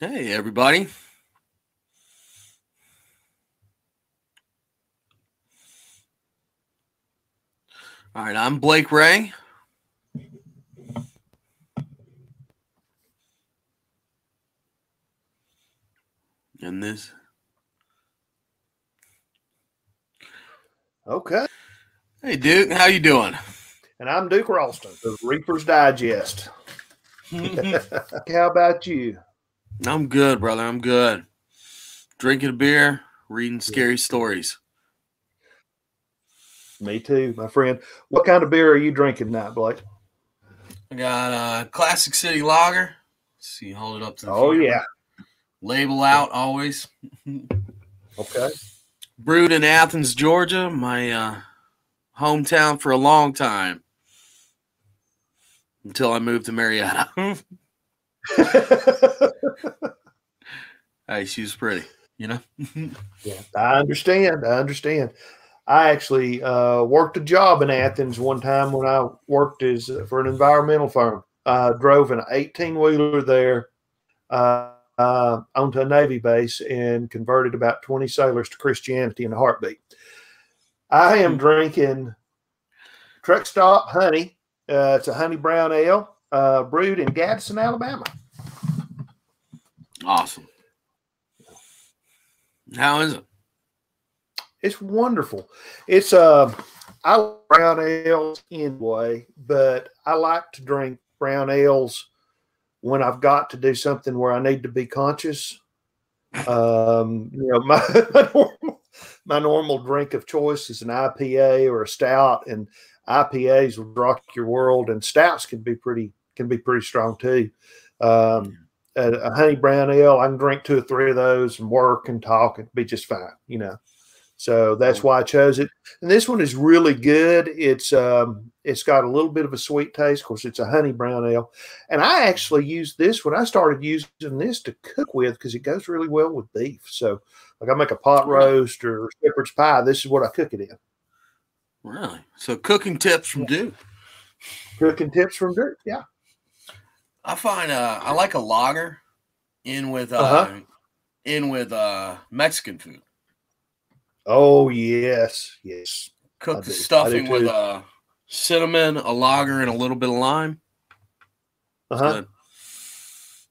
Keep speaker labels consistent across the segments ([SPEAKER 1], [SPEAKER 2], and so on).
[SPEAKER 1] Hey, everybody. All right, I'm Blake Ray. And this.
[SPEAKER 2] Okay.
[SPEAKER 1] Hey, Duke, how you doing?
[SPEAKER 2] And I'm Duke Ralston of Reaper's Digest. how about you?
[SPEAKER 1] I'm good, brother. I'm good. Drinking a beer, reading scary stories.
[SPEAKER 2] Me too, my friend. What kind of beer are you drinking tonight, Blake?
[SPEAKER 1] I got a Classic City Lager. Let's see, hold it up to the
[SPEAKER 2] Oh
[SPEAKER 1] camera.
[SPEAKER 2] yeah.
[SPEAKER 1] Label out always.
[SPEAKER 2] Okay.
[SPEAKER 1] Brewed in Athens, Georgia, my uh, hometown for a long time. Until I moved to Marietta. hey, she was pretty, you know?
[SPEAKER 2] yeah, I understand. I understand. I actually uh, worked a job in Athens one time when I worked as for an environmental firm. I drove an 18 wheeler there uh, uh, onto a Navy base and converted about 20 sailors to Christianity in a heartbeat. I am drinking Truck Stop Honey. Uh, it's a honey brown ale uh, brewed in Gadsden, Alabama.
[SPEAKER 1] awesome. How is it?
[SPEAKER 2] It's wonderful. It's uh I like brown ales anyway, but I like to drink brown ales when I've got to do something where I need to be conscious. Um, you know, my, my normal my normal drink of choice is an IPA or a stout, and IPAs will rock your world, and stouts can be pretty can be pretty strong too. Um, a, honey brown ale, I can drink two or three of those and work and talk and be just fine, you know. So that's why I chose it. And this one is really good. It's um, it's got a little bit of a sweet taste. Of course, it's a honey brown ale. And I actually used this when I started using this to cook with because it goes really well with beef. So like I make a pot roast or shepherd's pie. This is what I cook it in.
[SPEAKER 1] Really? So, cooking tips from Duke.
[SPEAKER 2] Cooking tips from Duke. Yeah.
[SPEAKER 1] I find uh, I like a lager in with uh,
[SPEAKER 2] Uh-huh.
[SPEAKER 1] in with uh, Mexican food.
[SPEAKER 2] Oh yes, yes.
[SPEAKER 1] Cook
[SPEAKER 2] I
[SPEAKER 1] the
[SPEAKER 2] do.
[SPEAKER 1] Stuffing with uh, cinnamon, a lager, and a little bit of lime.
[SPEAKER 2] Uh huh.
[SPEAKER 1] good.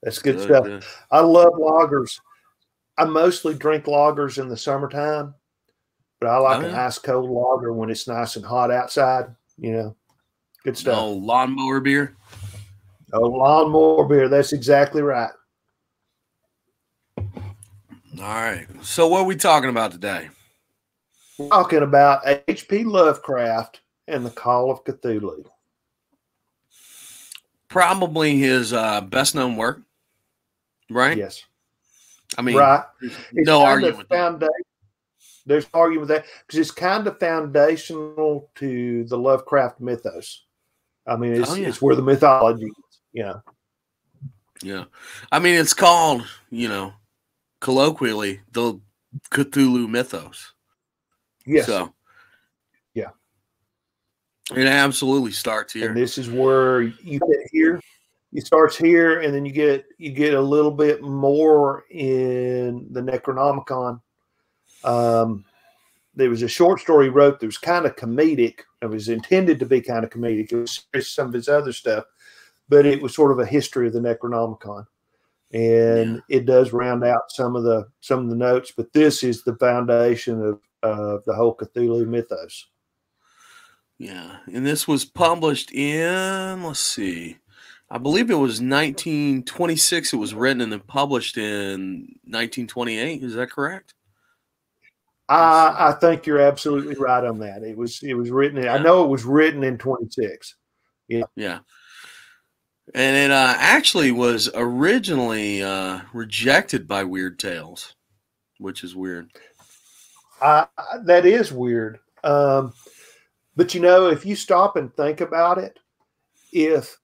[SPEAKER 2] That's good,
[SPEAKER 1] Good,
[SPEAKER 2] stuff.
[SPEAKER 1] good.
[SPEAKER 2] I love lagers. I mostly drink lagers in the summertime, but I like
[SPEAKER 1] Oh,
[SPEAKER 2] an ice cold lager when it's nice and hot outside. You know, good stuff.
[SPEAKER 1] No lawnmower beer.
[SPEAKER 2] Oh, lawnmower beer. That's exactly right.
[SPEAKER 1] All right. So, what are we talking about today?
[SPEAKER 2] We're talking about H.P. Lovecraft and the Call of Cthulhu.
[SPEAKER 1] Probably his uh, best known work, right?
[SPEAKER 2] Yes,
[SPEAKER 1] I mean,
[SPEAKER 2] right. It's
[SPEAKER 1] no argument with
[SPEAKER 2] foundation. There's argument with that because it's kind of foundational to the Lovecraft mythos. I mean, it's,
[SPEAKER 1] Oh, yeah.
[SPEAKER 2] it's where the mythology, know.
[SPEAKER 1] Yeah. I mean, it's called, you know, colloquially, the Cthulhu mythos.
[SPEAKER 2] Yes.
[SPEAKER 1] So,
[SPEAKER 2] Yeah.
[SPEAKER 1] It absolutely starts here.
[SPEAKER 2] and this is where you get here. It starts here, and then you get you get a little bit more in the Necronomicon. Um, there was a short story he wrote that was kind of comedic. It was intended to be kind of comedic. It was some of his other stuff, but it was sort of a history of the Necronomicon, and it does round out some of the some of the notes. But this is the foundation of of the whole Cthulhu mythos.
[SPEAKER 1] Yeah. And this was published in, let's see, I believe it was 1926. It was written and then published in 1928. Is that correct?
[SPEAKER 2] I, I think you're absolutely right on that. It was it was written. I know it was written in 26.
[SPEAKER 1] Yeah. Yeah. And it uh, actually was originally uh, rejected by Weird Tales, which is weird.
[SPEAKER 2] That is weird. Um, but you know, if you stop and think about it, if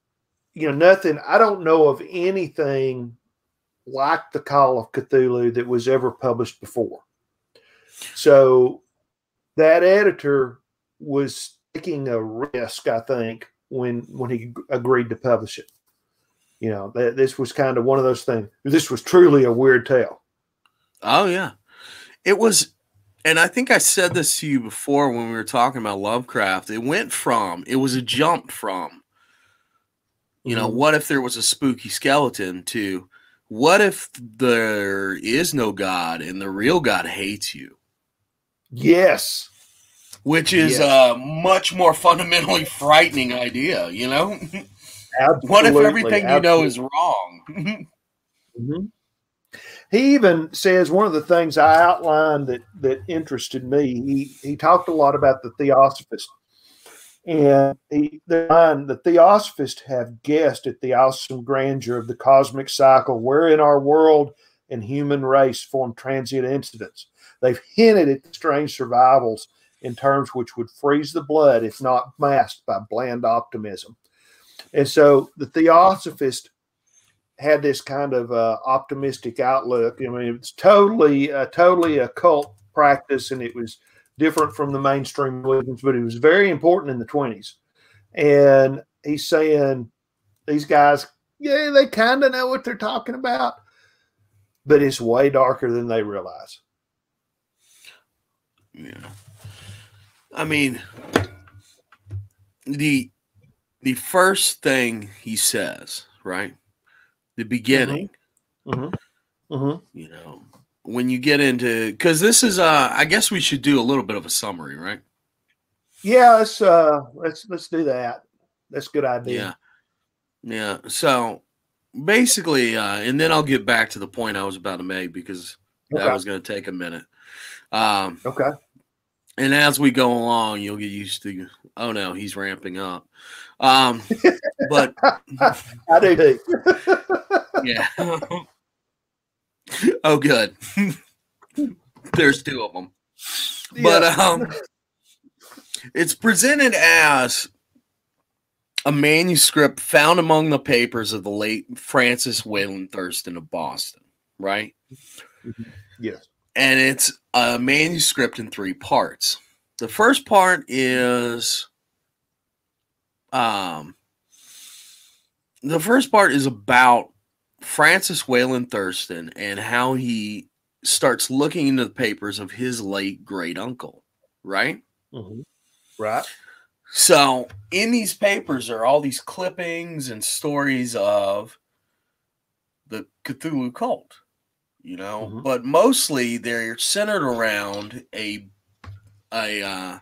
[SPEAKER 2] you know nothing, I don't know of anything like the Call of Cthulhu that was ever published before. So that editor was taking a risk, I think, when when he agreed to publish it. you know, th- this was kind of one of those things. This was truly a weird tale.
[SPEAKER 1] Oh yeah, it was, and I think I said this to you before when we were talking about Lovecraft. It went from it was a jump from, you know,
[SPEAKER 2] Mhm.
[SPEAKER 1] what if there was a spooky skeleton to what if there is no God and the real God hates you,
[SPEAKER 2] Yes.
[SPEAKER 1] Which is a much more fundamentally frightening idea. You know,
[SPEAKER 2] Absolutely.
[SPEAKER 1] what if everything you know is wrong?
[SPEAKER 2] Mhm. He even says one of the things I outlined that that interested me. He he talked a lot about the Theosophist, and he the line the Theosophists have guessed at the awesome grandeur of the cosmic cycle wherein our world and human race form transient incidents. They've hinted at the strange survivals in terms which would freeze the blood if not masked by bland optimism. And so the Theosophist had this kind of uh, optimistic outlook. I mean, it's totally, uh, totally a cult practice, and it was different from the mainstream religions, but it was very important in the twenties. And he's saying these guys, yeah, they kind of know what they're talking about, but it's way darker than they realize.
[SPEAKER 1] Yeah. I mean the the first thing he says, right? The beginning,
[SPEAKER 2] Mm-hmm. Mm-hmm.
[SPEAKER 1] you know, when you get into cuz this is uh I guess we should do a little bit of a summary, right?
[SPEAKER 2] Yeah, let's uh, let's let's do that. That's a good idea.
[SPEAKER 1] Yeah. Yeah. So basically uh and then I'll get back to the point I was about to make because that was going to take a minute. Um
[SPEAKER 2] Okay.
[SPEAKER 1] And as we go along, you'll get used to oh no, he's ramping up. Um but
[SPEAKER 2] I do too.
[SPEAKER 1] Yeah. oh, good. There's two of them. But um, it's presented as a manuscript found among the papers of the late Francis Wayland Thurston of Boston, right?
[SPEAKER 2] yes.
[SPEAKER 1] And it's a manuscript in three parts. The first part is um the first part is about Francis Wayland Thurston and how he starts looking into the papers of his late great uncle, right?
[SPEAKER 2] Mhm. Right.
[SPEAKER 1] So in these papers are all these clippings and stories of the Cthulhu cult, you know,
[SPEAKER 2] Mhm.
[SPEAKER 1] but mostly they're centered around a a uh,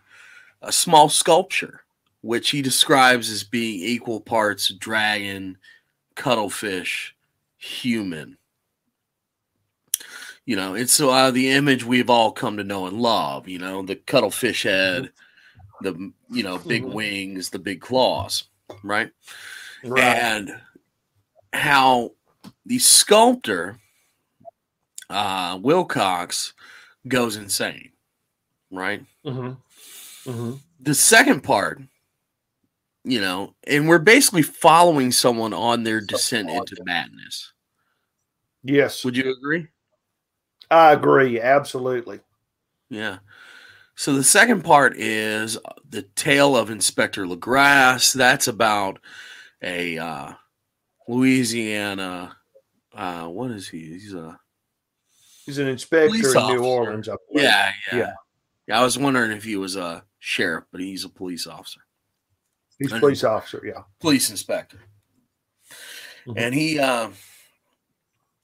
[SPEAKER 1] a small sculpture, which he describes as being equal parts dragon, cuttlefish, human. You know, it's uh, the image we've all come to know and love. You know, the cuttlefish head, the you know big
[SPEAKER 2] Mhm.
[SPEAKER 1] wings, the big claws, right?
[SPEAKER 2] Right.
[SPEAKER 1] and how the sculptor uh wilcox goes insane right?
[SPEAKER 2] Hmm hmm
[SPEAKER 1] the second part you know and we're basically following someone on their descent into madness.
[SPEAKER 2] Yes,
[SPEAKER 1] would you agree?
[SPEAKER 2] I agree. Absolutely.
[SPEAKER 1] yeah. So the second part is the tale of inspector legrasse. That's about a uh louisiana uh what is he? He's a
[SPEAKER 2] He's an inspector
[SPEAKER 1] Police
[SPEAKER 2] in New. Orleans.
[SPEAKER 1] Yeah, yeah,
[SPEAKER 2] Yeah.
[SPEAKER 1] yeah. I was wondering if he was a sheriff, but he's a police officer,
[SPEAKER 2] He's a police officer. Yeah.
[SPEAKER 1] police inspector,
[SPEAKER 2] Mhm.
[SPEAKER 1] and he uh,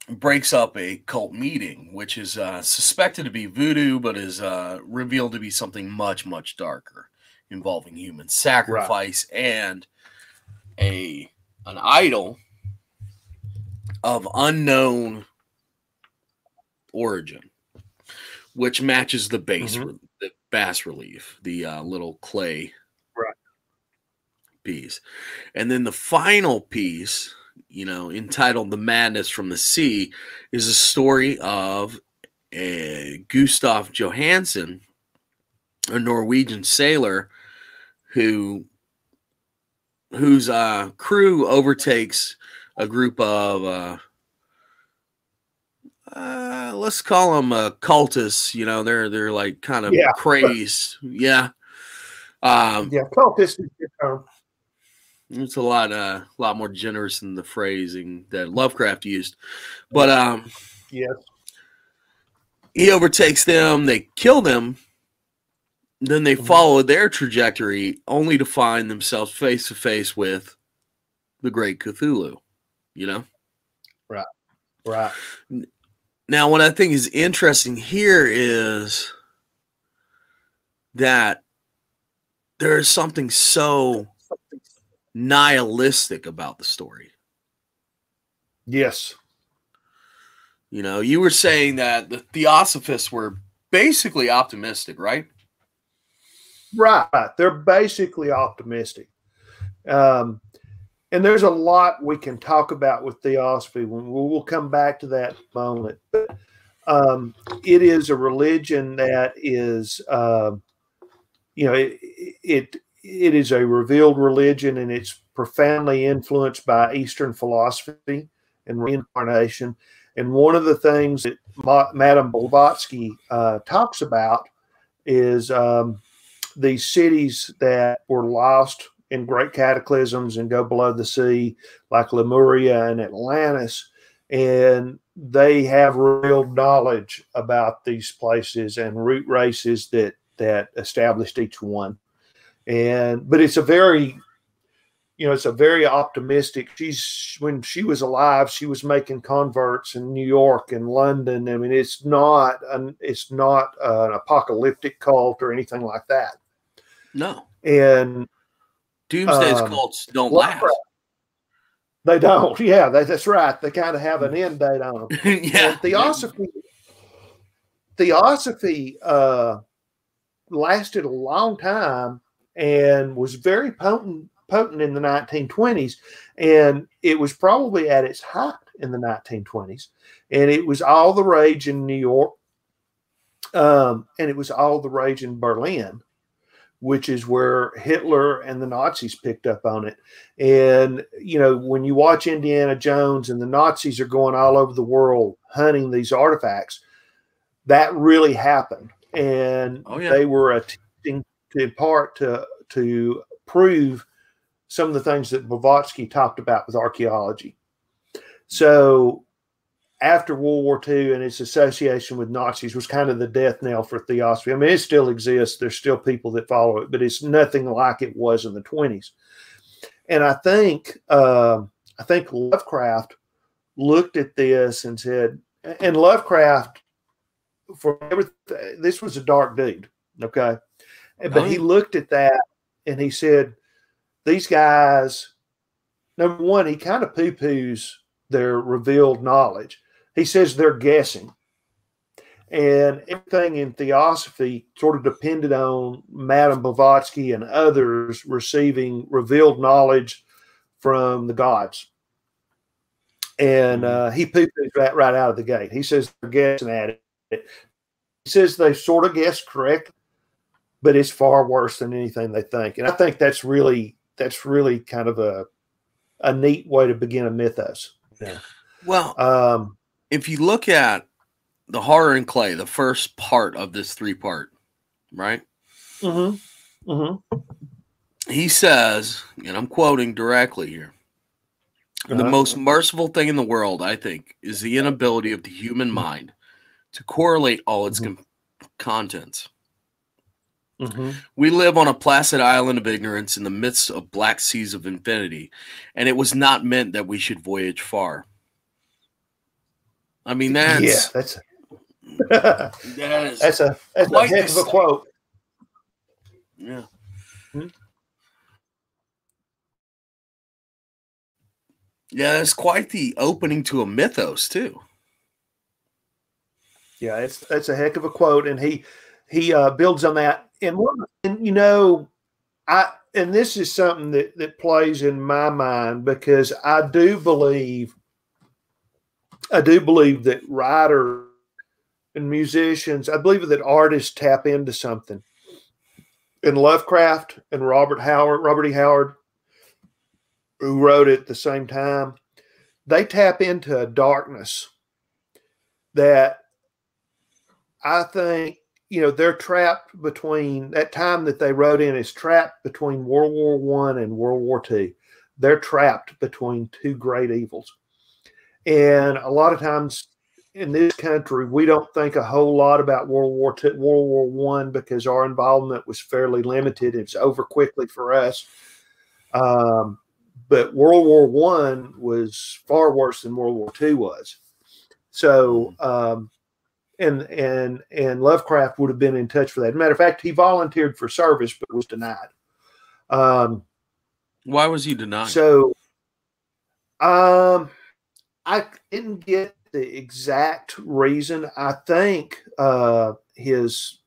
[SPEAKER 1] breaks up a cult meeting, which is uh, suspected to be voodoo, but is uh, revealed to be something much, much darker, involving human sacrifice and a an idol of unknown origin, which matches the base
[SPEAKER 2] Mhm.
[SPEAKER 1] the bas relief, the uh, little clay
[SPEAKER 2] Right.
[SPEAKER 1] piece, and then the final piece, you know, entitled "The Madness from the Sea," is a story of uh, Gustaf Johansen, a Norwegian sailor who whose uh, crew overtakes a group of uh, let's call them uh, cultists. You know, they're they're like kind of
[SPEAKER 2] Yeah.
[SPEAKER 1] crazed. Yeah. Um,
[SPEAKER 2] Yeah. Cultist is a good term.
[SPEAKER 1] It's a lot, uh, a lot more generous than the phrasing that Lovecraft used. But um,
[SPEAKER 2] yes,
[SPEAKER 1] he overtakes them. They kill them. Then they
[SPEAKER 2] Mhm.
[SPEAKER 1] follow their trajectory, only to find themselves face to face with the great Cthulhu. You know.
[SPEAKER 2] Right, right.
[SPEAKER 1] Now, what I think is interesting here is that there is something so nihilistic about the story.
[SPEAKER 2] Yes,
[SPEAKER 1] You know, you were saying that the Theosophists were basically optimistic, right?
[SPEAKER 2] right. They're basically optimistic. Um, and there's a lot we can talk about with theosophy. We'll, come back to that moment. But um, it is a religion that is, um, you know, it, it it is a revealed religion, and it's profoundly influenced by Eastern philosophy and reincarnation. And one of the things that Ma- Madame Blavatsky uh, talks about is um, these cities that were lost in great cataclysms and go below the sea, like Lemuria and Atlantis. And they have real knowledge about these places and root races that that established each one. And but it's a very you know, it's a very optimistic. She's when she was alive, she was making converts in New York and London. I mean, it's not an it's not an apocalyptic cult or anything like that.
[SPEAKER 1] No.
[SPEAKER 2] And
[SPEAKER 1] Doomsday's
[SPEAKER 2] Um,
[SPEAKER 1] cults don't last.
[SPEAKER 2] They don't. Yeah, that, that's right. They kind of have an end date on them.
[SPEAKER 1] yeah.
[SPEAKER 2] And theosophy, theosophy uh, lasted a long time and was very potent potent in the 1920s, and it was probably at its height in the 1920s, and it was all the rage in New York, um, and it was all the rage in Berlin. Which is where Hitler and the Nazis picked up on it. And, you know, when you watch Indiana Jones and the Nazis are going all over the world hunting these artifacts, that really happened. And
[SPEAKER 1] Oh, yeah.
[SPEAKER 2] they were attempting to, in part to, to prove some of the things that Blavatsky talked about with archaeology. So after World War II and its association with Nazis was kind of the death knell for theosophy. I mean, it still exists. There's still people that follow it, but it's nothing like it was in the 20s. And I think um I think Lovecraft looked at this and said, and Lovecraft for everything, this was a dark dude, okay, but he looked at that and he said, these guys. Number one, he kind of poo poos their revealed knowledge. He says they're guessing. And everything in theosophy sort of depended on Madame Blavatsky and others receiving revealed knowledge from the gods. And uh, he poo poos that right out of the gate. He says they're guessing at it. He says they sort of guessed correct, but it's far worse than anything they think. And I think that's really that's really kind of a a neat way to begin a mythos. Yeah.
[SPEAKER 1] Well,
[SPEAKER 2] Um,
[SPEAKER 1] if you look at the horror in clay, the first part of this three part, right?
[SPEAKER 2] mm-hmm, mm-hmm.
[SPEAKER 1] He says, and I'm quoting directly here the
[SPEAKER 2] Uh-huh.
[SPEAKER 1] most merciful thing in the world, I think, is the inability of the human mind to correlate all its
[SPEAKER 2] Mhm.
[SPEAKER 1] con- contents.
[SPEAKER 2] Mm-hmm.
[SPEAKER 1] We live on a placid island of ignorance in the midst of black seas of infinity, and it was not meant that we should voyage far. I mean, that's
[SPEAKER 2] yeah, that's
[SPEAKER 1] that is
[SPEAKER 2] that's a that's a heck of a quote.
[SPEAKER 1] yeah.
[SPEAKER 2] Hmm?
[SPEAKER 1] Yeah, that's quite the opening to a mythos too.
[SPEAKER 2] Yeah, it's that's a heck of a quote, and he he uh, builds on that. And one, and you know, I and this is something that that plays in my mind because I do believe, I do believe that writers and musicians, I believe that artists tap into something. And Lovecraft and Robert Howard, Robert E. Howard, who wrote it at the same time, they tap into a darkness that I think you know they're trapped between that time that they wrote in is trapped between World War One and World War Two. they're trapped between two great evils. And a lot of times in this country, we don't think a whole lot about World War II, World War One because our involvement was fairly limited. It's over quickly for us. Um, but World War One was far worse than World War Two was. So, um, and and and Lovecraft would have been in touch for that. Matter of fact, he volunteered for service but was denied. Um,
[SPEAKER 1] Why was he denied?
[SPEAKER 2] so, um, I didn't get the exact reason. I think uh, his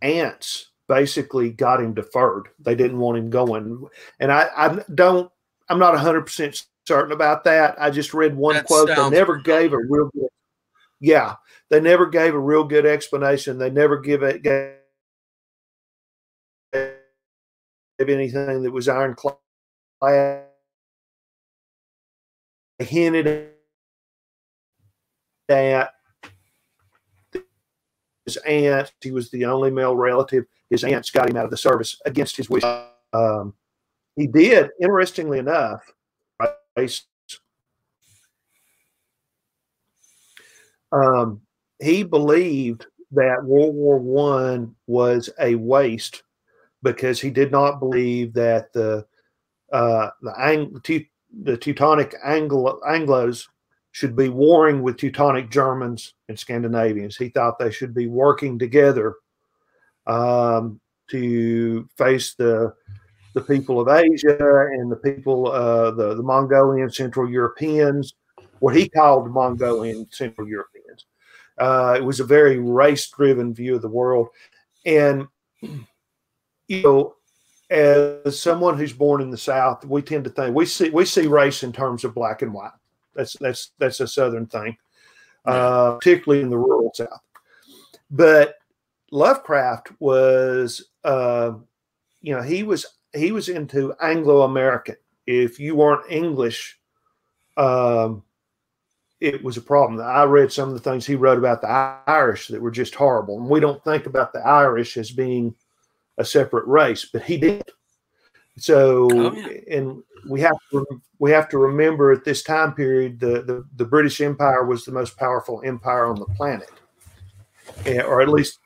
[SPEAKER 2] aunts basically got him deferred. They didn't want him going, and I, I don't. I'm not 100 percent certain about that. I just read one
[SPEAKER 1] That
[SPEAKER 2] quote. They never gave a real good. Yeah, they never gave a real good explanation. They never give it gave anything that was ironclad. They hinted that his aunt, he was the only male relative, his aunts got him out of the service against his wish. Um, he did, interestingly enough, um, he believed that World War One was a waste because he did not believe that the uh, the, Ang- the Teutonic Anglo- Anglos should be warring with Teutonic Germans and Scandinavians. He thought they should be working together um, to face the the people of Asia and the people, uh, the the Mongolian Central Europeans, what he called Mongolian Central Europeans. Uh, it was a very race driven view of the world, and you know, as someone who's born in the South, we tend to think we see we see race in terms of black and white. That's that's that's a Southern thing, uh, particularly in the rural South. But Lovecraft was, uh, you know, he was he was into Anglo American. If you weren't English, um, it was a problem. I read some of the things he wrote about the Irish that were just horrible, and we don't think about the Irish as being a separate race, but he did. So,
[SPEAKER 1] Oh, yeah.
[SPEAKER 2] and we have to we have to remember at this time period the, the the British Empire was the most powerful empire on the planet, Eh, or at least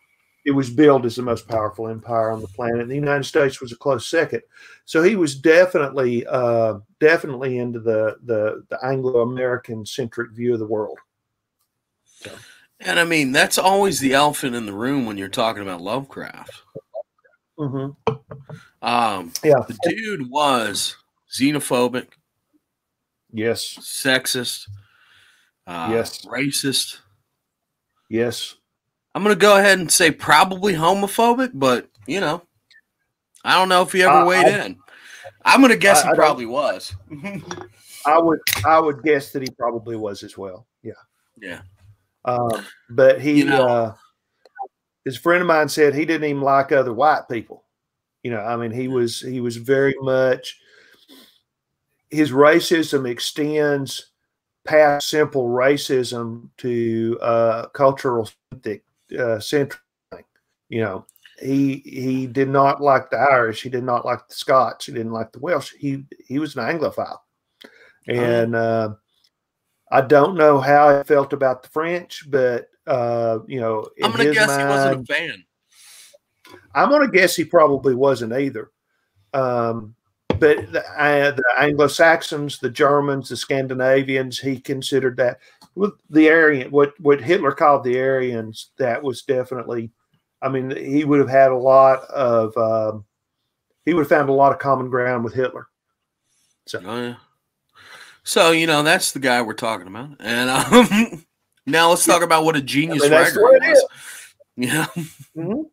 [SPEAKER 2] it was billed as the most powerful empire on the planet. And the United States was a close second. So he was definitely uh, definitely into the the, the Anglo American centric view of the world.
[SPEAKER 1] and I mean, that's always the elephant in the room when you're talking about Lovecraft.
[SPEAKER 2] Mm-hmm.
[SPEAKER 1] Um,
[SPEAKER 2] Yeah.
[SPEAKER 1] the dude was xenophobic,
[SPEAKER 2] Yes.
[SPEAKER 1] sexist, uh,
[SPEAKER 2] Yes.
[SPEAKER 1] racist.
[SPEAKER 2] Yes.
[SPEAKER 1] I'm gonna go ahead and say probably homophobic, but you know, I don't know if he ever
[SPEAKER 2] I-
[SPEAKER 1] weighed
[SPEAKER 2] I-
[SPEAKER 1] in. I'm gonna guess
[SPEAKER 2] I-
[SPEAKER 1] he
[SPEAKER 2] I
[SPEAKER 1] probably was.
[SPEAKER 2] I would I would guess that he probably was as well. Yeah.
[SPEAKER 1] yeah.
[SPEAKER 2] Um, but he,
[SPEAKER 1] You know-
[SPEAKER 2] his friend of mine said he didn't even like other white people. You know, I mean, he was he was very much his racism extends past simple racism to uh, cultural centric, uh, centric. You know, he he did not like the Irish. He did not like the Scots. He didn't like the Welsh. He he was an Anglophile, and uh, I don't know how he felt about the French, but uh, you know, in
[SPEAKER 1] I'm gonna guess he wasn't a fan.
[SPEAKER 2] I'm going to guess he probably wasn't either. Um, but the, uh, the Anglo Saxons, the Germans, the Scandinavians, he considered that with the Aryan, what what Hitler called the Aryans, that was definitely. I mean, he would have had a lot of. Um, he would have found a lot of common ground with Hitler.
[SPEAKER 1] Oh, yeah. So you know that's the guy we're talking about, and um, now let's talk about what a genius
[SPEAKER 2] I mean,
[SPEAKER 1] writer was. Yeah.
[SPEAKER 2] Mhm.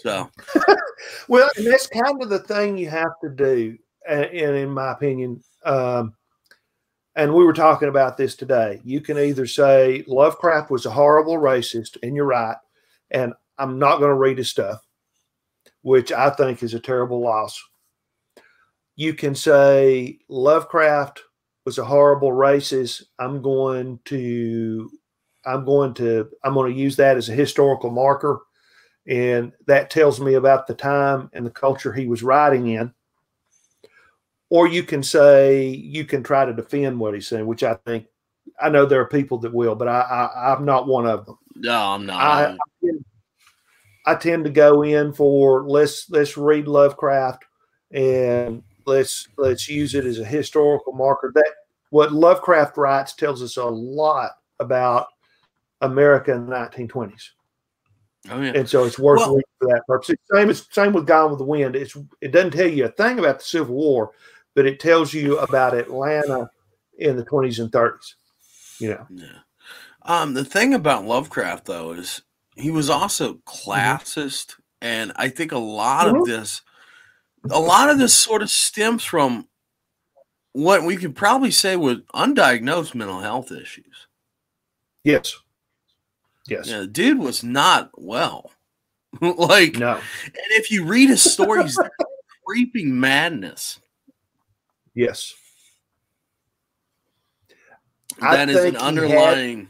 [SPEAKER 1] So
[SPEAKER 2] Well, and that's kind of the thing you have to do, and, and in my opinion, um, and we were talking about this today. You can either say Lovecraft was a horrible racist, and you're right, and I'm not going to read his stuff, which I think is a terrible loss. You can say Lovecraft was a horrible racist. I'm going to, I'm going to, I'm going to use that as a historical marker and that tells me about the time and the culture he was writing in. or you can say you can try to defend what he's saying, which I think I know there are people that will, but I, I I'm not one of them.
[SPEAKER 1] No, I'm not.
[SPEAKER 2] I, I, tend, I tend to go in for let's let's read Lovecraft and let's let's use it as a historical marker. That what Lovecraft writes tells us a lot about America in the 1920s.
[SPEAKER 1] Oh yeah.
[SPEAKER 2] And so it's worth
[SPEAKER 1] Well-
[SPEAKER 2] reading for that purpose. Same as same with Gone with the Wind. It's it doesn't tell you a thing about the Civil War, but it tells you about Atlanta in the 20s and 30s. You know.
[SPEAKER 1] Yeah. Um, the thing about Lovecraft though is he was also classist, and I think a lot
[SPEAKER 2] Mhm.
[SPEAKER 1] of this, a lot of this sort of stems from what we could probably say was undiagnosed mental health issues.
[SPEAKER 2] Yes. Yes.
[SPEAKER 1] Yeah, the dude was not well. like,
[SPEAKER 2] No.
[SPEAKER 1] and if you read his stories, creeping madness.
[SPEAKER 2] Yes. I
[SPEAKER 1] That is an
[SPEAKER 2] he had-
[SPEAKER 1] underlying.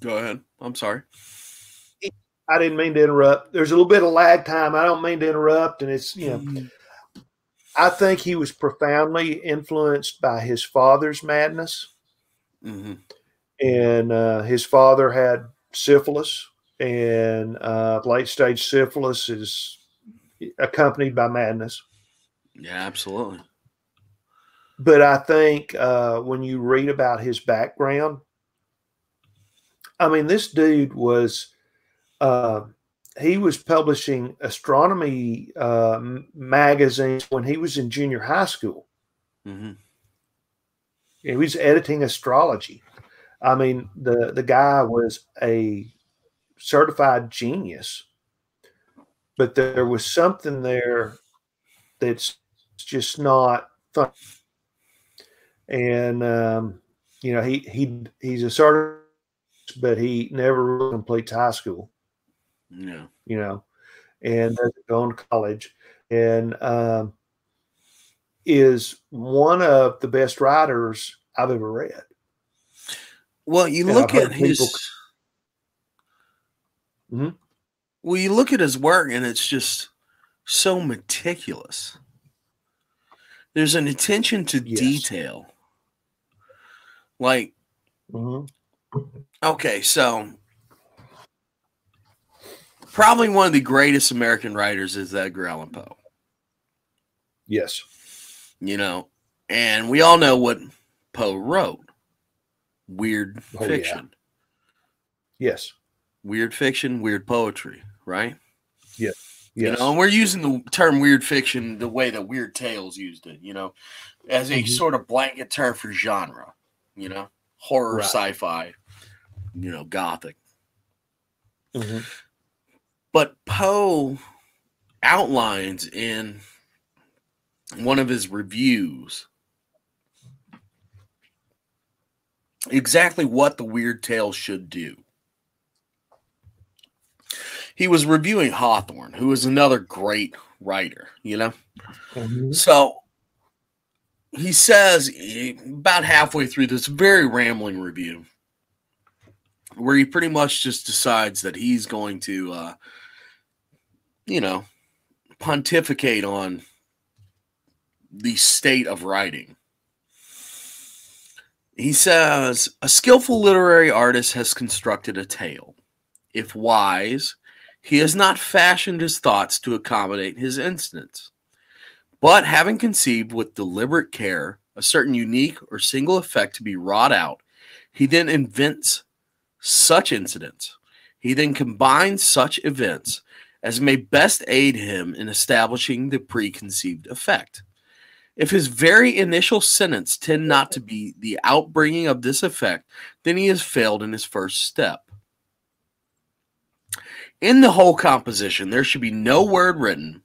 [SPEAKER 1] Go ahead. I'm sorry.
[SPEAKER 2] I didn't mean to interrupt. There's a little bit of lag time. I don't mean to interrupt, and it's you know. I think he was profoundly influenced by his father's madness.
[SPEAKER 1] hmm
[SPEAKER 2] and uh, his father had syphilis, and uh, late stage syphilis is accompanied by madness.
[SPEAKER 1] Yeah, absolutely.
[SPEAKER 2] But I think uh, when you read about his background, I mean, this dude was uh, he was publishing astronomy uh, magazines when he was in junior high school.
[SPEAKER 1] hmm
[SPEAKER 2] He was editing astrology. I mean, the the guy was a certified genius, but there was something there that's just not fun. And um, you know, he he he's a certified, but he never completes high school.
[SPEAKER 1] Yeah.
[SPEAKER 2] You know, and doesn't to college, and um, is one of the best writers I've ever read.
[SPEAKER 1] Well, you
[SPEAKER 2] Yeah,
[SPEAKER 1] look at his.
[SPEAKER 2] Mhm.
[SPEAKER 1] Well, you look at his work, and it's just so meticulous. There's an attention to
[SPEAKER 2] Yes.
[SPEAKER 1] detail. Like,
[SPEAKER 2] Mhm.
[SPEAKER 1] okay, so probably one of the greatest American writers is Edgar Allan Poe.
[SPEAKER 2] Yes.
[SPEAKER 1] You know, and we all know what Poe wrote: weird
[SPEAKER 2] Oh, yeah.
[SPEAKER 1] fiction.
[SPEAKER 2] Yes.
[SPEAKER 1] weird fiction, weird poetry, right?
[SPEAKER 2] Yes.
[SPEAKER 1] You know, and we're using the term weird fiction the way that Weird Tales used it, you know, as a
[SPEAKER 2] Mhm.
[SPEAKER 1] sort of blanket term for genre, you know, horror,
[SPEAKER 2] Right.
[SPEAKER 1] sci-fi, you know, gothic.
[SPEAKER 2] Mhm.
[SPEAKER 1] But Poe outlines in one of his reviews exactly what the weird tale should do. He was reviewing Hawthorne, who is another great writer, you know.
[SPEAKER 2] Mhm.
[SPEAKER 1] So he says about halfway through this very rambling review, where he pretty much just decides that he's going to, uh, you know, pontificate on the state of writing. He says a skillful literary artist has constructed a tale. If wise, he has not fashioned his thoughts to accommodate his instance. But having conceived with deliberate care a certain unique or single effect to be wrought out, he then invents such incidents. He then combines such events as may best aid him in establishing the preconceived effect. If his very initial sentence tend not to be the outbringing of this effect, then he has failed in his first step. In the whole composition, there should be no word written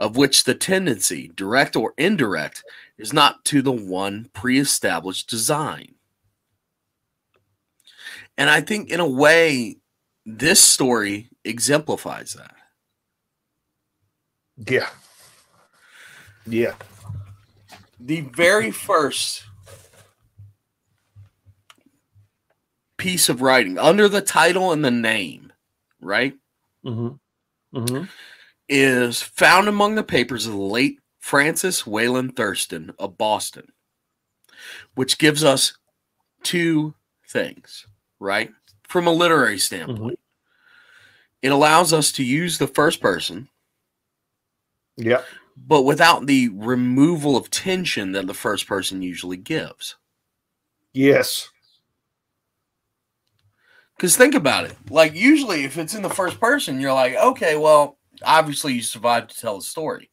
[SPEAKER 1] of which the tendency, direct or indirect, is not to the one pre established design. And I think, in a way, this story exemplifies that.
[SPEAKER 2] Yeah. Yeah.
[SPEAKER 1] The very first piece of writing, under the title and the name, right?
[SPEAKER 2] hmm hmm
[SPEAKER 1] is found among the papers of the late Francis Wayland Thurston of Boston, which gives us two things, right? From a literary standpoint, it allows us to use the first person,
[SPEAKER 2] Yeah.
[SPEAKER 1] but without the removal of tension that the first person usually gives.
[SPEAKER 2] Yes.
[SPEAKER 1] Because think about it. Like, usually, if it's in the first person, you're like, okay, well, obviously you survived to tell the story.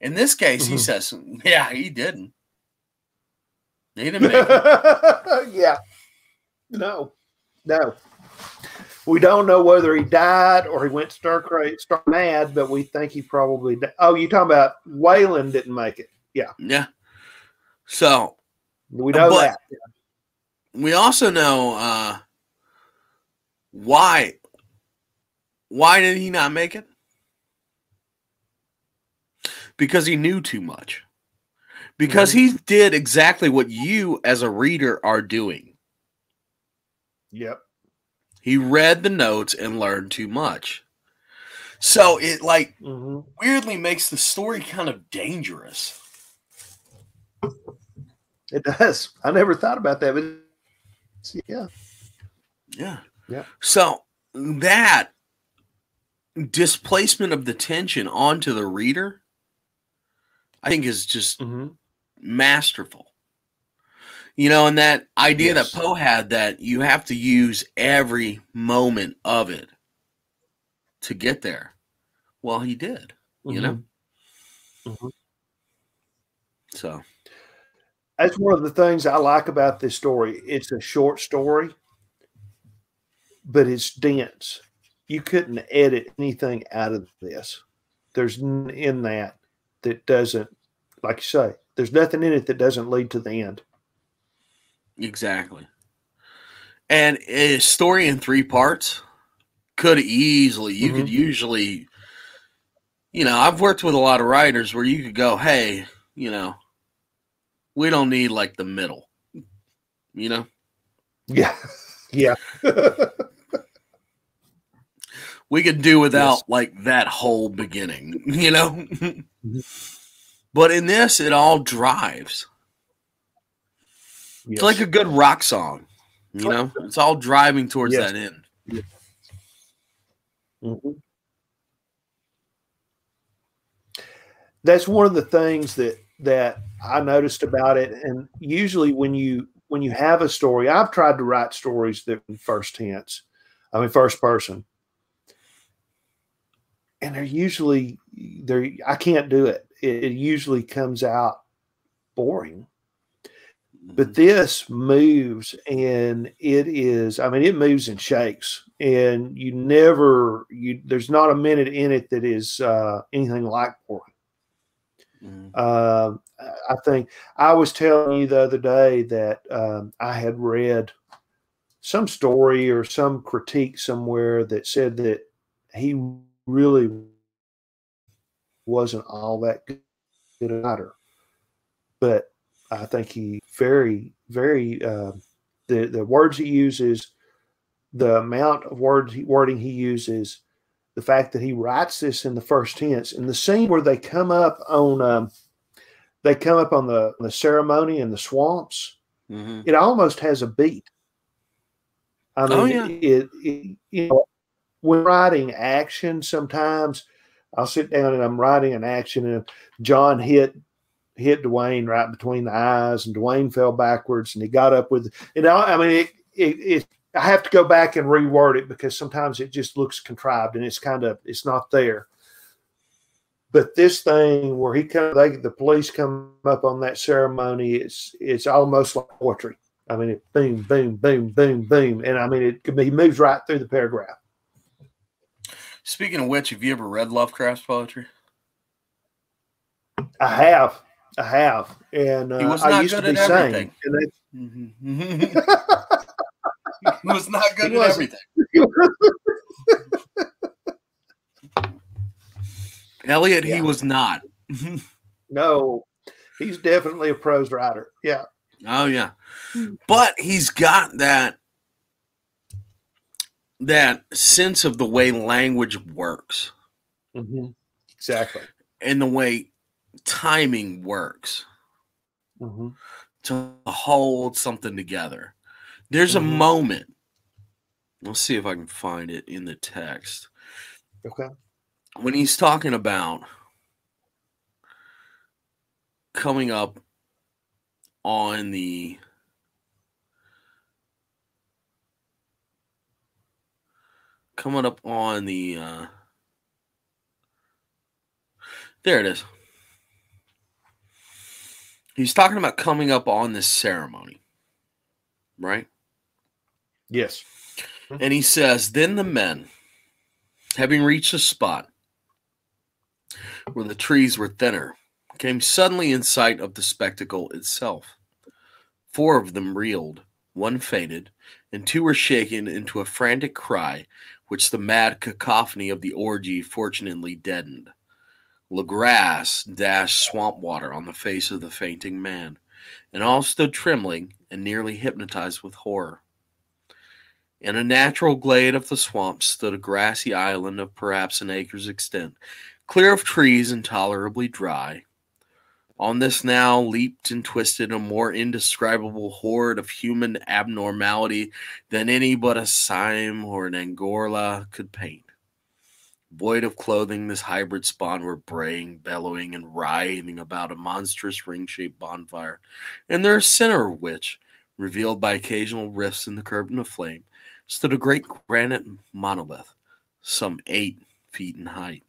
[SPEAKER 1] In this case, he
[SPEAKER 2] Mhm.
[SPEAKER 1] says, yeah, he didn't. He didn't make it.
[SPEAKER 2] yeah. No. No. We don't know whether he died or he went stir crazy, star mad, but we think he probably. Di- oh, you talking about Wayland didn't make it?
[SPEAKER 1] Yeah. Yeah. So
[SPEAKER 2] We know
[SPEAKER 1] But-
[SPEAKER 2] that.
[SPEAKER 1] we also know uh, why. Why did he not make it? Because he knew too much. Because he did exactly what you, as a reader, are doing.
[SPEAKER 2] Yep.
[SPEAKER 1] He read the notes and learned too much. So it like
[SPEAKER 2] hmm
[SPEAKER 1] weirdly makes the story kind of dangerous.
[SPEAKER 2] It does. I never thought about that, but yeah.
[SPEAKER 1] Yeah.
[SPEAKER 2] Yeah.
[SPEAKER 1] So that displacement of the tension onto the reader, I think is just
[SPEAKER 2] Mm-hmm.
[SPEAKER 1] masterful. You know, and that idea
[SPEAKER 2] Yes.
[SPEAKER 1] that Poe had that you have to use every moment of it to get there. Well, he did, you know? Mm-hmm. Mm-hmm. So,
[SPEAKER 2] That's one of the things I like about this story. It's a short story, but it's dense. You couldn't edit anything out of this. There's in that that doesn't, like you say, there's nothing in it that doesn't lead to the end.
[SPEAKER 1] Exactly. And a story in three parts could easily, you could
[SPEAKER 2] Mhm.
[SPEAKER 1] usually, you know, I've worked with a lot of writers where you could go, hey, you know, we don't need like the middle, you know?
[SPEAKER 2] Yeah. Yeah.
[SPEAKER 1] we could do without like that whole beginning, you know. but in this, it all drives. It's like a good rock song, you know. It's all driving towards
[SPEAKER 2] Yes.
[SPEAKER 1] that end.
[SPEAKER 2] Mhm. That's one of the things that that I noticed about it. And usually, when you when you have a story, I've tried to write stories that in first tense, I mean first person, and they're usually they're I can't do it. It, it usually comes out boring. But this moves and it is, I mean, it moves and shakes. And you never, you there's not a minute in it that is uh, anything like boring.
[SPEAKER 1] Mhm.
[SPEAKER 2] Uh, I think I was telling you the other day that um, I had read some story or some critique somewhere that said that he really wasn't all that good a writer, but I think he very, very uh, the the words he uses, the amount of words he, wording he uses, the fact that he writes this in the first tense, and the scene where they come up on um, they come up on the the ceremony in the swamps,
[SPEAKER 1] Mhm.
[SPEAKER 2] it almost has a beat. I mean,
[SPEAKER 1] Oh, yeah.
[SPEAKER 2] it, it you know when writing action, sometimes I'll sit down and I'm writing an action, and John hit hit Dwayne right between the eyes, and Dwayne fell backwards, and he got up with. You know, I mean, it, it, it I have to go back and reword it because sometimes it just looks contrived and it's kind of it's not there. But this thing where he come, they, the police come up on that ceremony, it's it's almost like poetry. I mean, it boom, boom, boom, boom, boom, and I mean, it could be he moves right through the paragraph.
[SPEAKER 1] Speaking of which, have you ever read Lovecraft's poetry?
[SPEAKER 2] I have, I have, and uh, I used
[SPEAKER 1] good
[SPEAKER 2] to be saying,
[SPEAKER 1] everything.
[SPEAKER 2] and that's
[SPEAKER 1] Mhm. he was not good
[SPEAKER 2] He
[SPEAKER 1] at
[SPEAKER 2] wasn't.
[SPEAKER 1] everything. Elliot, he was not.
[SPEAKER 2] no, he's definitely a prose writer. Yeah,
[SPEAKER 1] Oh yeah. But he's got that that sense of the way language works
[SPEAKER 2] Mhm. exactly.
[SPEAKER 1] and the way timing works
[SPEAKER 2] Mm-hmm.
[SPEAKER 1] to hold something together. There's a
[SPEAKER 2] Mhm.
[SPEAKER 1] moment. Let's see if I can find it in the text.
[SPEAKER 2] Okay.
[SPEAKER 1] When he's talking about coming up on the coming up on the uh there it is. He's talking about coming up on this ceremony, right?
[SPEAKER 2] Yes.
[SPEAKER 1] And he says, Then the men, having reached a spot where the trees were thinner, came suddenly in sight of the spectacle itself. Four of them reeled, one fainted, and two were shaken into a frantic cry, which the mad cacophony of the orgy fortunately deadened. Legrasse dashed swamp water on the face of the fainting man, and all stood trembling and nearly hypnotized with horror. In a natural glade of the swamp stood a grassy island of perhaps an acre's extent, clear of trees and tolerably dry. On this now leaped and twisted a more indescribable horde of human abnormality than any but a Sime or an Angarola could paint. Void of clothing, this hybrid spawn were braying, bellowing, and writhing about a monstrous ring shaped bonfire, in their center of which, revealed by occasional rifts in the curtain of flame, stood a great granite monolith, some eight feet in height,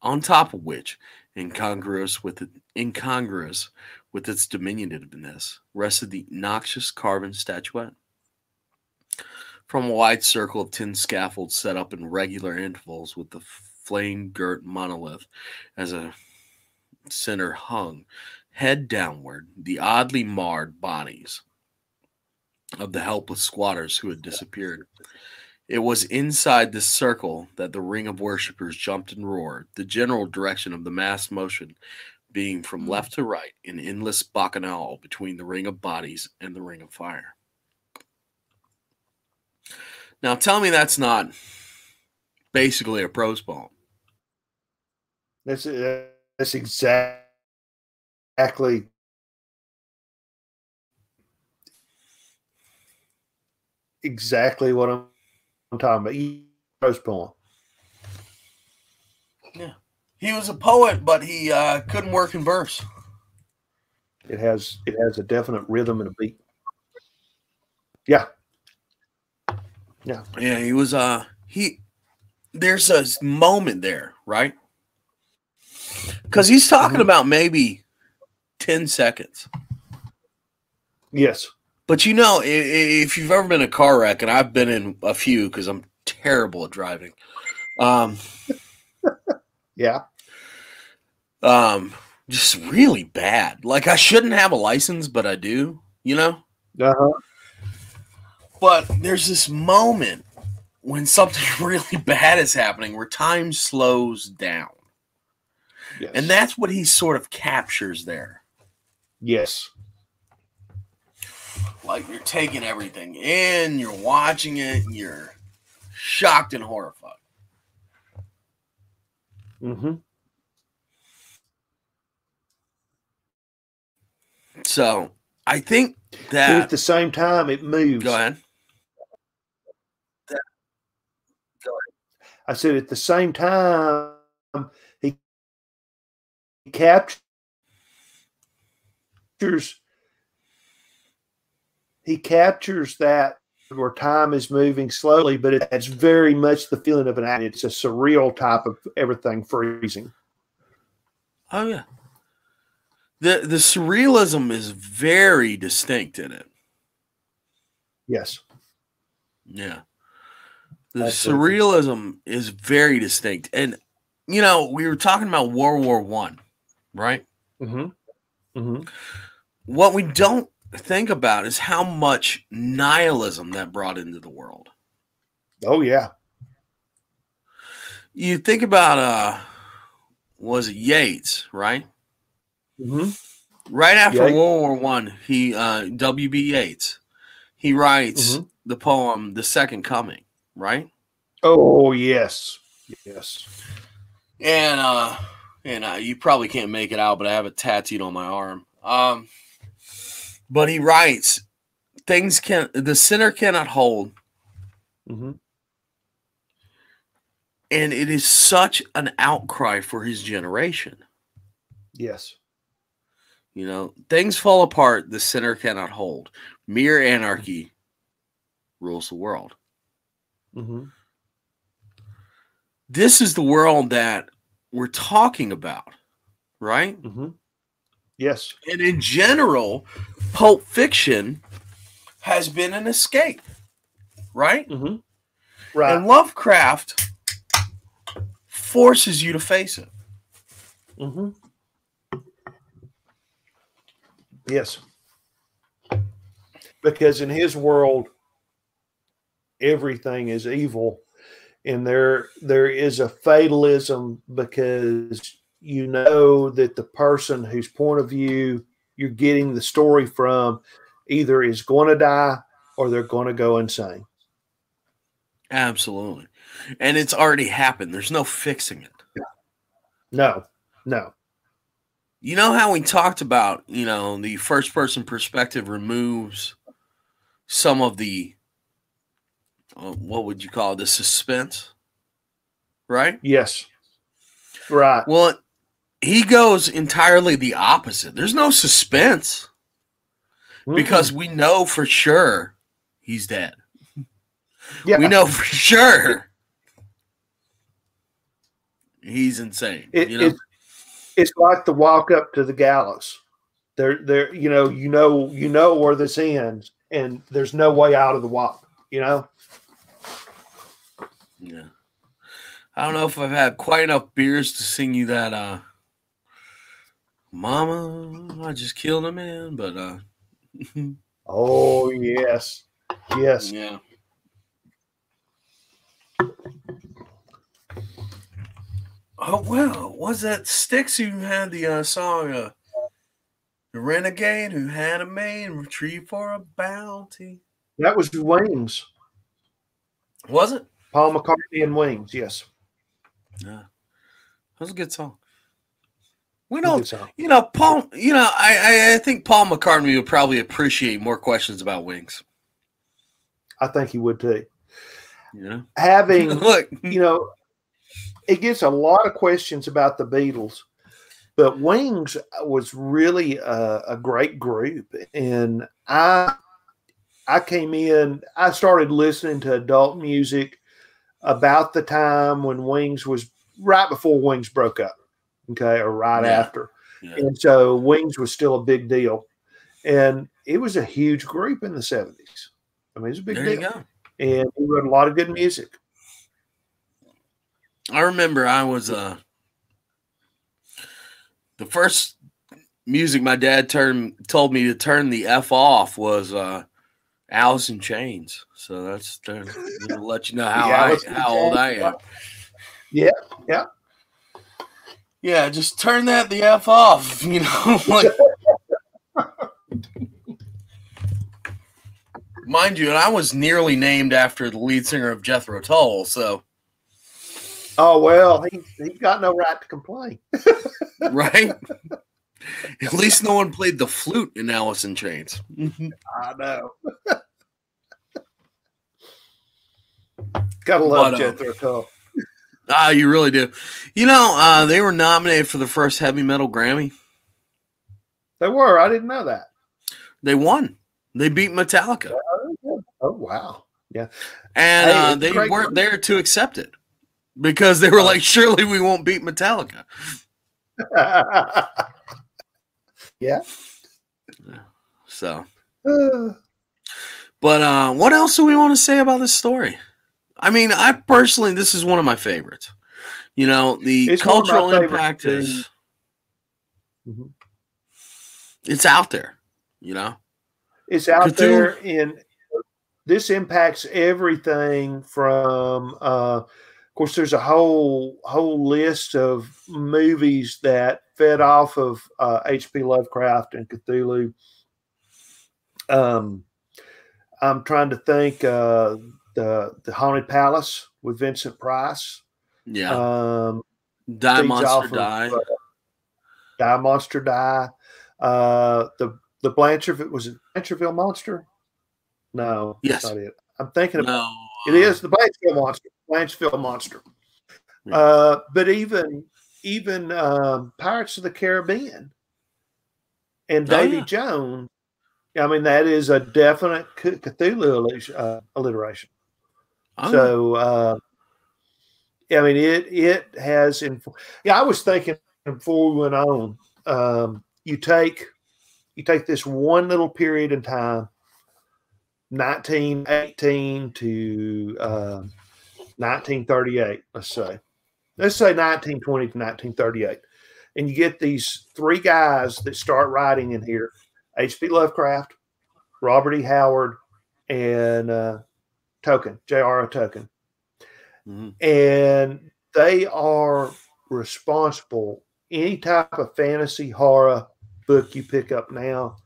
[SPEAKER 1] on top of which, incongruous with it, incongruous with its diminutiveness, rested the noxious carven statuette. From a wide circle of tin scaffolds set up in regular intervals with the flame girt monolith as a center hung, head downward, the oddly marred bodies of the helpless squatters who had disappeared. It was inside this circle that the ring of worshippers jumped and roared, the general direction of the mass motion being from hmm. left to right in endless bacchanal between the ring of bodies and the ring of fire. Now tell me that's not basically a prose poem.
[SPEAKER 2] That's uh, that's exact, exactly exactly what I'm, I'm talking about. Prose poem. Yeah.
[SPEAKER 1] He was a poet, but he uh, couldn't work in verse.
[SPEAKER 2] It has it has a definite rhythm and a beat. Yeah. Yeah.
[SPEAKER 1] Yeah, he was uh he there's a moment there, right? Cuz he's talking
[SPEAKER 2] Mhm.
[SPEAKER 1] about maybe 10 seconds.
[SPEAKER 2] Yes.
[SPEAKER 1] But you know, if you've ever been in a car wreck and I've been in a few cuz I'm terrible at driving. Um
[SPEAKER 2] Yeah.
[SPEAKER 1] um just really bad. Like I shouldn't have a license, but I do, you know?
[SPEAKER 2] Uh-huh.
[SPEAKER 1] But there's this moment when something really bad is happening where time slows down.
[SPEAKER 2] Yes.
[SPEAKER 1] And that's what he sort of captures there.
[SPEAKER 2] yes.
[SPEAKER 1] Like you're taking everything in, you're watching it, and you're shocked and horrified.
[SPEAKER 2] Mm-hmm.
[SPEAKER 1] So I think
[SPEAKER 2] But
[SPEAKER 1] that.
[SPEAKER 2] at the same time, it moves.
[SPEAKER 1] Go ahead.
[SPEAKER 2] I said at the same time, he captures he captures that where time is moving slowly, but it, it's very much the feeling of an act. It's a surreal type of everything freezing.
[SPEAKER 1] Oh yeah. The the surrealism is very distinct in it.
[SPEAKER 2] Yes.
[SPEAKER 1] Yeah. The
[SPEAKER 2] Absolutely.
[SPEAKER 1] surrealism is very distinct. And you know, we were talking about World War One, right?
[SPEAKER 2] Mm-hmm. Mm-hmm.
[SPEAKER 1] What we don't think about is how much nihilism that brought into the world.
[SPEAKER 2] Oh yeah.
[SPEAKER 1] You think about uh was it Yeats, right?
[SPEAKER 2] Mm-hmm.
[SPEAKER 1] Right after
[SPEAKER 2] Yeats.
[SPEAKER 1] World War One, he uh W.B. Yeats, he writes
[SPEAKER 2] Mhm.
[SPEAKER 1] the poem The Second Coming, right?
[SPEAKER 2] Oh yes. Yes.
[SPEAKER 1] And uh and uh, you probably can't make it out, but I have it tattooed on my arm. Um, but he writes, "Things can the sinner cannot hold."
[SPEAKER 2] Mm-hmm.
[SPEAKER 1] And it is such an outcry for his generation.
[SPEAKER 2] Yes.
[SPEAKER 1] You know, things fall apart, the sinner cannot hold. Mere anarchy rules the world.
[SPEAKER 2] Mm-hmm.
[SPEAKER 1] This is the world that we're talking about, right?
[SPEAKER 2] Mm-hmm. Yes.
[SPEAKER 1] And in general, Pulp Fiction has been an escape, right?
[SPEAKER 2] Mm-hmm. Right.
[SPEAKER 1] And Lovecraft forces you to face it.
[SPEAKER 2] Mm-hmm. Yes. Because in his world, everything is evil. And there there is a fatalism because you know that the person whose point of view you're getting the story from either is going to die or they're going to go insane.
[SPEAKER 1] Absolutely. And it's already happened. There's no fixing it.
[SPEAKER 2] No, no.
[SPEAKER 1] You know how we talked about, you know, the first person perspective removes some of the, uh, what would you call it, the suspense, right?
[SPEAKER 2] Yes. Right.
[SPEAKER 1] Well, he goes entirely the opposite. There's no suspense
[SPEAKER 2] Mm-mm.
[SPEAKER 1] because we know for sure he's dead.
[SPEAKER 2] yeah.
[SPEAKER 1] We know for sure he's insane.
[SPEAKER 2] It,
[SPEAKER 1] you know?
[SPEAKER 2] it's, it's like the walk up to the gallows. There, there, you know, you know, you know where this ends, and there's no way out of the walk. You know.
[SPEAKER 1] Yeah. I don't know if I've had quite enough beers to sing you that uh Mama, I just killed a man, but uh
[SPEAKER 2] Oh yes, yes.
[SPEAKER 1] yeah. Oh well, was that Styx who had the uh, song uh The Renegade who had a maid retrieve for a bounty?
[SPEAKER 2] That was Wings.
[SPEAKER 1] Was it?
[SPEAKER 2] Paul McCartney and Wings. Yes.
[SPEAKER 1] Yeah. That was a good song. We don't. You know, Paul. You know, I, I I think Paul McCartney would probably appreciate more questions about wings.
[SPEAKER 2] I think he would too.
[SPEAKER 1] You know,
[SPEAKER 2] Having
[SPEAKER 1] look,
[SPEAKER 2] you know, it gets a lot of questions about the Beatles, but Wings was really a, a great group, and I I came in. I started listening to adult music about the time when Wings was right before Wings broke up, okay, or right
[SPEAKER 1] Yeah.
[SPEAKER 2] after,
[SPEAKER 1] Yeah.
[SPEAKER 2] and so Wings was still a big deal, and it was a huge group in the seventies. I mean, it was a big
[SPEAKER 1] there
[SPEAKER 2] deal, and he wrote a lot of good music.
[SPEAKER 1] I remember I was uh the first music my dad turned told me to turn the F off was uh Alice in Chains. So that's to to let you know how I how old I am.
[SPEAKER 2] Yeah, yeah.
[SPEAKER 1] Yeah, just turn that the F off, you know, like Mind you, and I was nearly named after the lead singer of Jethro Tull, so
[SPEAKER 2] Oh well, he he got no right to complain.
[SPEAKER 1] right? At least no one played the flute in Alice in Chains. Mm-hmm.
[SPEAKER 2] I know. Gotta love
[SPEAKER 1] But, uh,
[SPEAKER 2] Jethro Tull.
[SPEAKER 1] Ah, you really do. You know, uh, they were nominated for the first heavy metal Grammy.
[SPEAKER 2] They were. I didn't know that.
[SPEAKER 1] They won. They beat Metallica,
[SPEAKER 2] Oh wow.
[SPEAKER 1] Yeah, and
[SPEAKER 2] Hey,
[SPEAKER 1] uh, they
[SPEAKER 2] great.
[SPEAKER 1] weren't there to accept it because they were like, "Surely we won't beat Metallica."
[SPEAKER 2] yeah.
[SPEAKER 1] So,
[SPEAKER 2] Uh,
[SPEAKER 1] but uh, what else do we want to say about this story? I mean, I personally, this is one of my favorites. You know, the
[SPEAKER 2] It's one of my
[SPEAKER 1] cultural impact is
[SPEAKER 2] Mhm.
[SPEAKER 1] it's out there. You know,
[SPEAKER 2] it's out
[SPEAKER 1] Cthulhu-
[SPEAKER 2] there and this impacts everything from uh of course there's a whole whole list of movies that fed off of uh hp lovecraft and cthulhu um i'm trying to think uh the the haunted palace with vincent price
[SPEAKER 1] yeah.
[SPEAKER 2] um
[SPEAKER 1] Die Monster
[SPEAKER 2] of,
[SPEAKER 1] Die.
[SPEAKER 2] uh, Die Monster Die. Uh, the the Blanchard was it Blanchardville Monster? No,
[SPEAKER 1] Yes.
[SPEAKER 2] that's not it. I'm thinking about
[SPEAKER 1] No,
[SPEAKER 2] it is the Blanchardville Monster. Blanchardville Monster.
[SPEAKER 1] Yeah.
[SPEAKER 2] Uh, but even even um, Pirates of the Caribbean and
[SPEAKER 1] Oh,
[SPEAKER 2] Davy
[SPEAKER 1] yeah.
[SPEAKER 2] Jones. I mean, that is a definite Cthulhu uh, alliteration.
[SPEAKER 1] Oh,
[SPEAKER 2] So, uh, I mean, it it has. Inf- yeah, I was thinking before we went on. Um, you take you take this one little period in time, nineteen eighteen to uh, nineteen thirty eight. Let's say, let's say nineteen twenty to nineteen thirty eight, and you get these three guys that start writing in here: H.P. Lovecraft, Robert E. Howard, and uh, Tolkien, J.R.R. Tolkien
[SPEAKER 1] mhm.
[SPEAKER 2] and they are responsible. Any type of fantasy horror book you pick up now,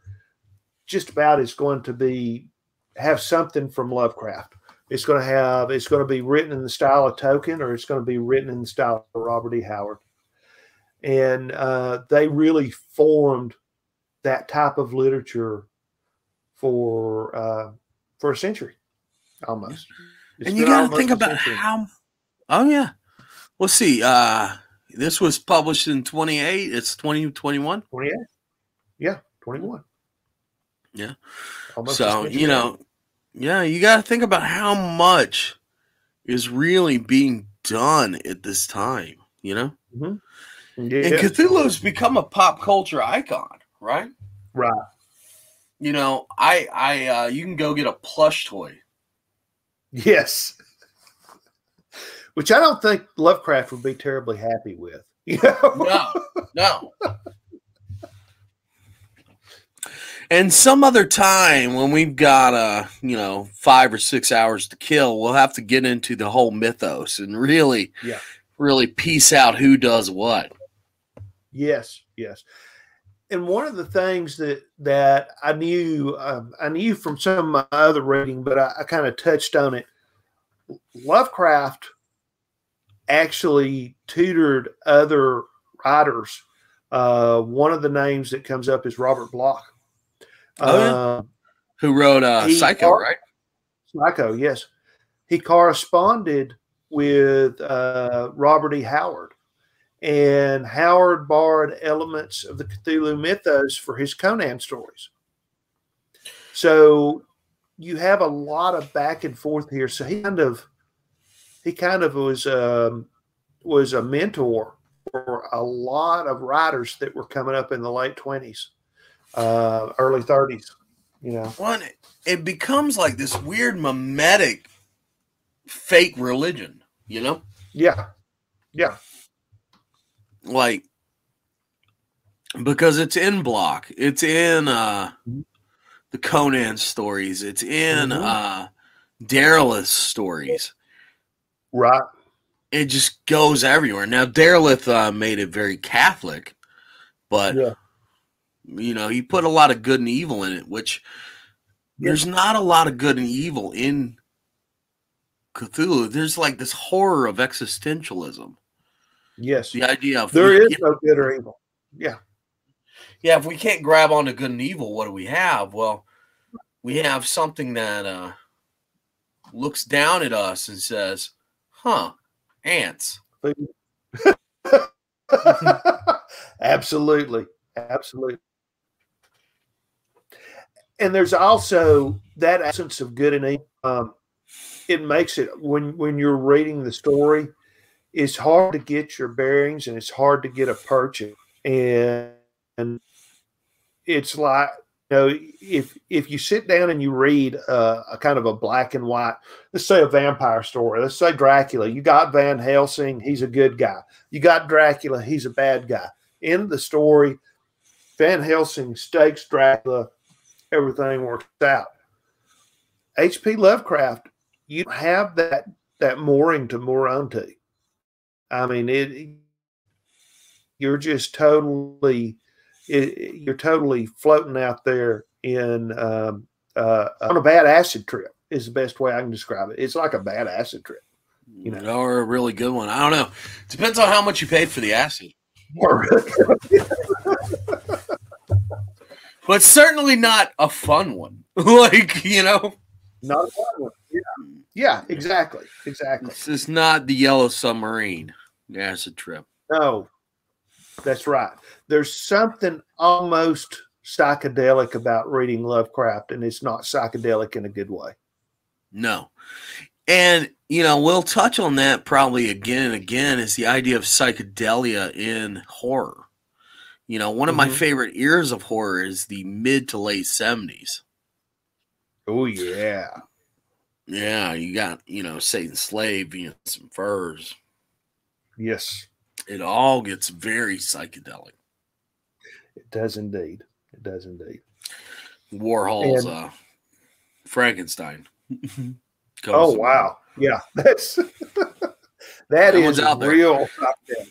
[SPEAKER 2] just about is going to be have something from Lovecraft. It's going to have it's going to be written in the style of Tolkien, or it's going to be written in the style of Robert E. Howard, and uh, they really formed that type of literature for uh, for a century almost. It's
[SPEAKER 1] and you got to think about how. Oh yeah. we'll see. Uh, this was published in 28. It's 2021.
[SPEAKER 2] 28. Yeah, 21.
[SPEAKER 1] Yeah.
[SPEAKER 2] Almost
[SPEAKER 1] so you know, yeah, you got to think about how much is really being done at this time. You know, and
[SPEAKER 2] Yeah,
[SPEAKER 1] Cthulhu's become a pop culture icon, right?
[SPEAKER 2] right.
[SPEAKER 1] You know, I, I, uh, you can go get a plush toy.
[SPEAKER 2] Yes. Which I don't think Lovecraft would be terribly happy with. You know?
[SPEAKER 1] No, no. And some other time when we've got uh, you know, five or six hours to kill, we'll have to get into the whole mythos and really,
[SPEAKER 2] Yeah.
[SPEAKER 1] really piece out who does what.
[SPEAKER 2] Yes, yes. And one of the things that that I knew um, I knew from some of my other reading, but I, I kind of touched on it. Lovecraft actually tutored other writers. Uh, one of the names that comes up is Robert Bloch.
[SPEAKER 1] Oh, yeah.
[SPEAKER 2] Uh,
[SPEAKER 1] Who wrote uh, Psycho, right?
[SPEAKER 2] Psycho, yes. He corresponded with uh, Robert E. Howard, and Howard borrowed elements of the Cthulhu mythos for his Conan stories. So you have a lot of back and forth here. So he kind of he kind of was um, was a mentor for a lot of writers that were coming up in the late twenties, uh, early thirties. You know,
[SPEAKER 1] One, it becomes like this weird mimetic fake religion, you know?
[SPEAKER 2] yeah, yeah.
[SPEAKER 1] Like because it's in Bloch it's in uh
[SPEAKER 2] Mhm.
[SPEAKER 1] the conan stories it's in
[SPEAKER 2] Mhm.
[SPEAKER 1] uh Derleth's stories
[SPEAKER 2] Right.
[SPEAKER 1] it just goes everywhere now Derelith uh, made it very catholic but
[SPEAKER 2] Yeah.
[SPEAKER 1] you know he put a lot of good and evil in it which
[SPEAKER 2] Yeah.
[SPEAKER 1] there's not a lot of good and evil in Cthulhu there's like this horror of existentialism
[SPEAKER 2] Yes.
[SPEAKER 1] the idea of
[SPEAKER 2] There is no good or evil. Yeah.
[SPEAKER 1] yeah, if we can't grab onto good and evil, what do we have? Well, we have something that uh, looks down at us and says, "Huh, ants."
[SPEAKER 2] Absolutely. Absolutely. And there's also that essence of good and evil. Um, it makes it when when you're reading the story, it's hard to get your bearings and it's hard to get a purchase. And, and it's like you know if if you sit down and you read a kind of a black and white, let's say a vampire story, let's say Dracula. You got Van Helsing, he's a good guy. You got Dracula, he's a bad guy. In the story. Van Helsing stakes Dracula, everything works out. H.P. Lovecraft, you have that that mooring to moor onto. I mean, it. You're just totally, it, you're totally floating out there in um, uh, on a bad acid trip. Is the best way I can describe it. It's like a bad acid trip. You know.
[SPEAKER 1] or a really good one. I don't know. Depends on how much you paid for the acid. But certainly not a fun one. like, you know,
[SPEAKER 2] Not a bad one. Yeah. Yeah, exactly. Exactly.
[SPEAKER 1] this is not the Yellow Submarine acid trip.
[SPEAKER 2] No, that's right. There's something almost psychedelic about reading Lovecraft, and it's not psychedelic in a good way.
[SPEAKER 1] No. And, you know, we'll touch on that probably again and again is the idea of psychedelia in horror. You know, one of my
[SPEAKER 2] Mhm.
[SPEAKER 1] favorite eras of horror is the mid to late 70s.
[SPEAKER 2] Oh yeah.
[SPEAKER 1] Yeah, you got, you know, Satan's Slave, know, some furs.
[SPEAKER 2] Yes,
[SPEAKER 1] It all gets very psychedelic.
[SPEAKER 2] it does indeed. It does indeed.
[SPEAKER 1] Warhol's
[SPEAKER 2] And-
[SPEAKER 1] uh, Frankenstein.
[SPEAKER 2] Oh wow. Yeah, that's that
[SPEAKER 1] That
[SPEAKER 2] is real.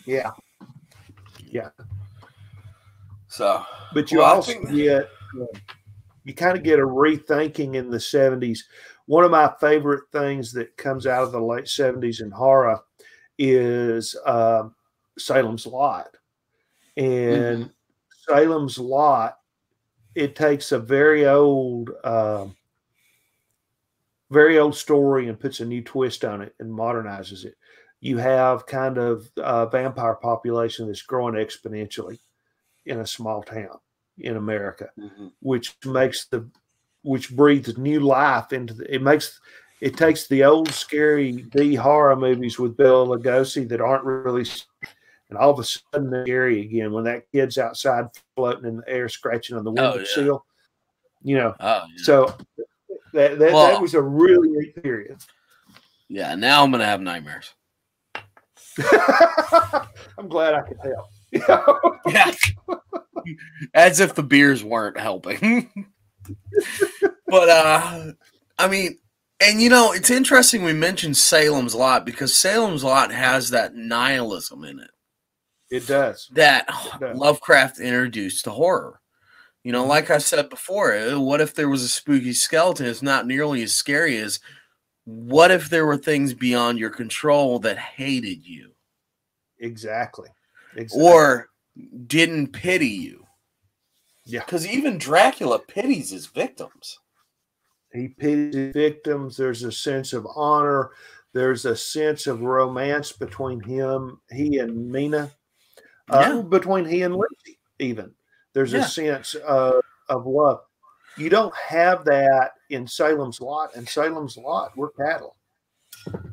[SPEAKER 2] Yeah, Yeah.
[SPEAKER 1] So,
[SPEAKER 2] but you
[SPEAKER 1] Well,
[SPEAKER 2] also get um, you kind of get a rethinking in the 70s. One of my favorite things that comes out of the late 70s in horror is um, Salem's Lot. And Salem's Lot, it takes a very old, um, very old story and puts a new twist on it and modernizes it. You have kind of a vampire population that's growing exponentially in a small town in America
[SPEAKER 1] mhm.
[SPEAKER 2] which makes the which breathes new life into the it makes it takes the old scary B horror movies with Bela Lugosi that aren't really and all of a sudden they're scary again when that kid's outside floating in the air scratching on the
[SPEAKER 1] Oh,
[SPEAKER 2] window
[SPEAKER 1] yeah.
[SPEAKER 2] sill you know
[SPEAKER 1] oh, yeah.
[SPEAKER 2] so that that,
[SPEAKER 1] Well-
[SPEAKER 2] that was a really period
[SPEAKER 1] yeah, now I'm to have nightmares.
[SPEAKER 2] I'm glad I could help
[SPEAKER 1] Yeah. As if the beers weren't helping. but uh I mean, and you know, it's interesting we mentioned Salem's Lot because Salem's Lot has that nihilism in it
[SPEAKER 2] it does
[SPEAKER 1] that
[SPEAKER 2] does.
[SPEAKER 1] Lovecraft introduced to horror. You know, like I said before, eh, what if there was a spooky skeleton? It's not nearly as scary as what if there were things beyond your control that hated you
[SPEAKER 2] exactly exactly
[SPEAKER 1] or didn't pity you?
[SPEAKER 2] Yeah.
[SPEAKER 1] Because even Dracula pities his victims.
[SPEAKER 2] he pities his victims. There's a sense of honor. There's a sense of romance between him, he and Mina, uh, between he and Lucy, even. There's
[SPEAKER 1] Yeah.
[SPEAKER 2] a sense of, of love. You don't have that in Salem's Lot. And Salem's Lot, we're cattle.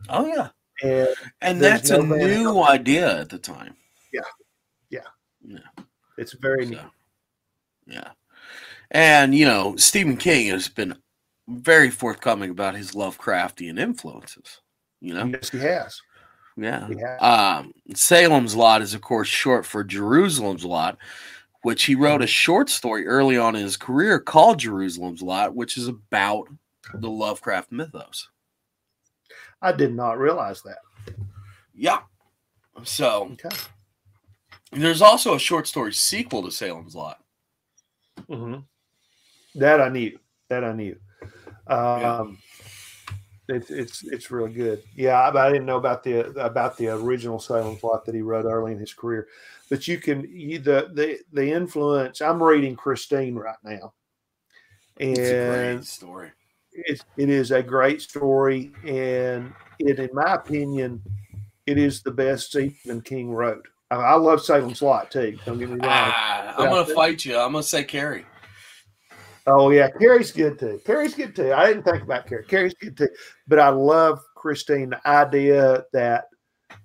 [SPEAKER 1] Oh yeah,
[SPEAKER 2] And
[SPEAKER 1] and that's
[SPEAKER 2] no
[SPEAKER 1] a new idea at the time.
[SPEAKER 2] It's very neat.
[SPEAKER 1] Yeah, and you know Stephen King has been very forthcoming about his Lovecraftian influences. You know,
[SPEAKER 2] Yes, he has.
[SPEAKER 1] yeah.
[SPEAKER 2] He has.
[SPEAKER 1] Um, Salem's Lot is of course short for Jerusalem's Lot, which he wrote a short story early on in his career called Jerusalem's Lot, which is about the Lovecraft mythos.
[SPEAKER 2] I did not realize that.
[SPEAKER 1] Yeah. So
[SPEAKER 2] Okay.
[SPEAKER 1] There's also a short story sequel to Salem's Lot.
[SPEAKER 2] hmm That I knew. That I knew. Um, It's it's it's really good. Yeah, I, I didn't know about the about the original Salem's Lot that he wrote early in his career, but you can you, the the the influence. I'm reading Christine right now, and
[SPEAKER 1] It's a great story.
[SPEAKER 2] it, it is a great story, and it, in my opinion, it is the best Stephen King wrote. I, I love Salem's Lot too. Don't get me wrong.
[SPEAKER 1] Ah, I'm gonna fight you. I'm gonna say Carrie.
[SPEAKER 2] Oh yeah, Carrie's good too. Carrie's good too. I didn't think about Carrie. Carrie's good too. But I love Christine. The idea that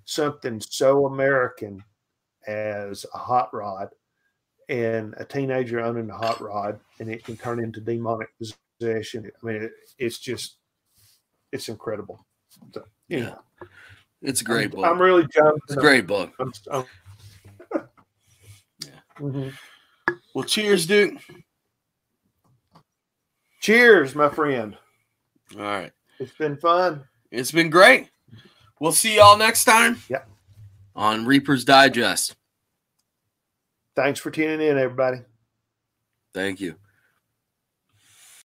[SPEAKER 2] something so American as a hot rod and a teenager owning a hot rod and it can turn into demonic possession. I mean, it, it's just it's incredible. So,
[SPEAKER 1] Yeah,
[SPEAKER 2] know,
[SPEAKER 1] it's a great
[SPEAKER 2] I'm,
[SPEAKER 1] book.
[SPEAKER 2] I'm really jumping.
[SPEAKER 1] it's a great book.
[SPEAKER 2] I'm, I'm,
[SPEAKER 1] Yeah.
[SPEAKER 2] Mhm.
[SPEAKER 1] Well, cheers, Duke.
[SPEAKER 2] Cheers, my friend.
[SPEAKER 1] All right,
[SPEAKER 2] It's been fun.
[SPEAKER 1] it's been great. We'll see y'all next time.
[SPEAKER 2] Yeah.
[SPEAKER 1] On Reaper's Digest.
[SPEAKER 2] Thanks for tuning in, everybody.
[SPEAKER 1] Thank you.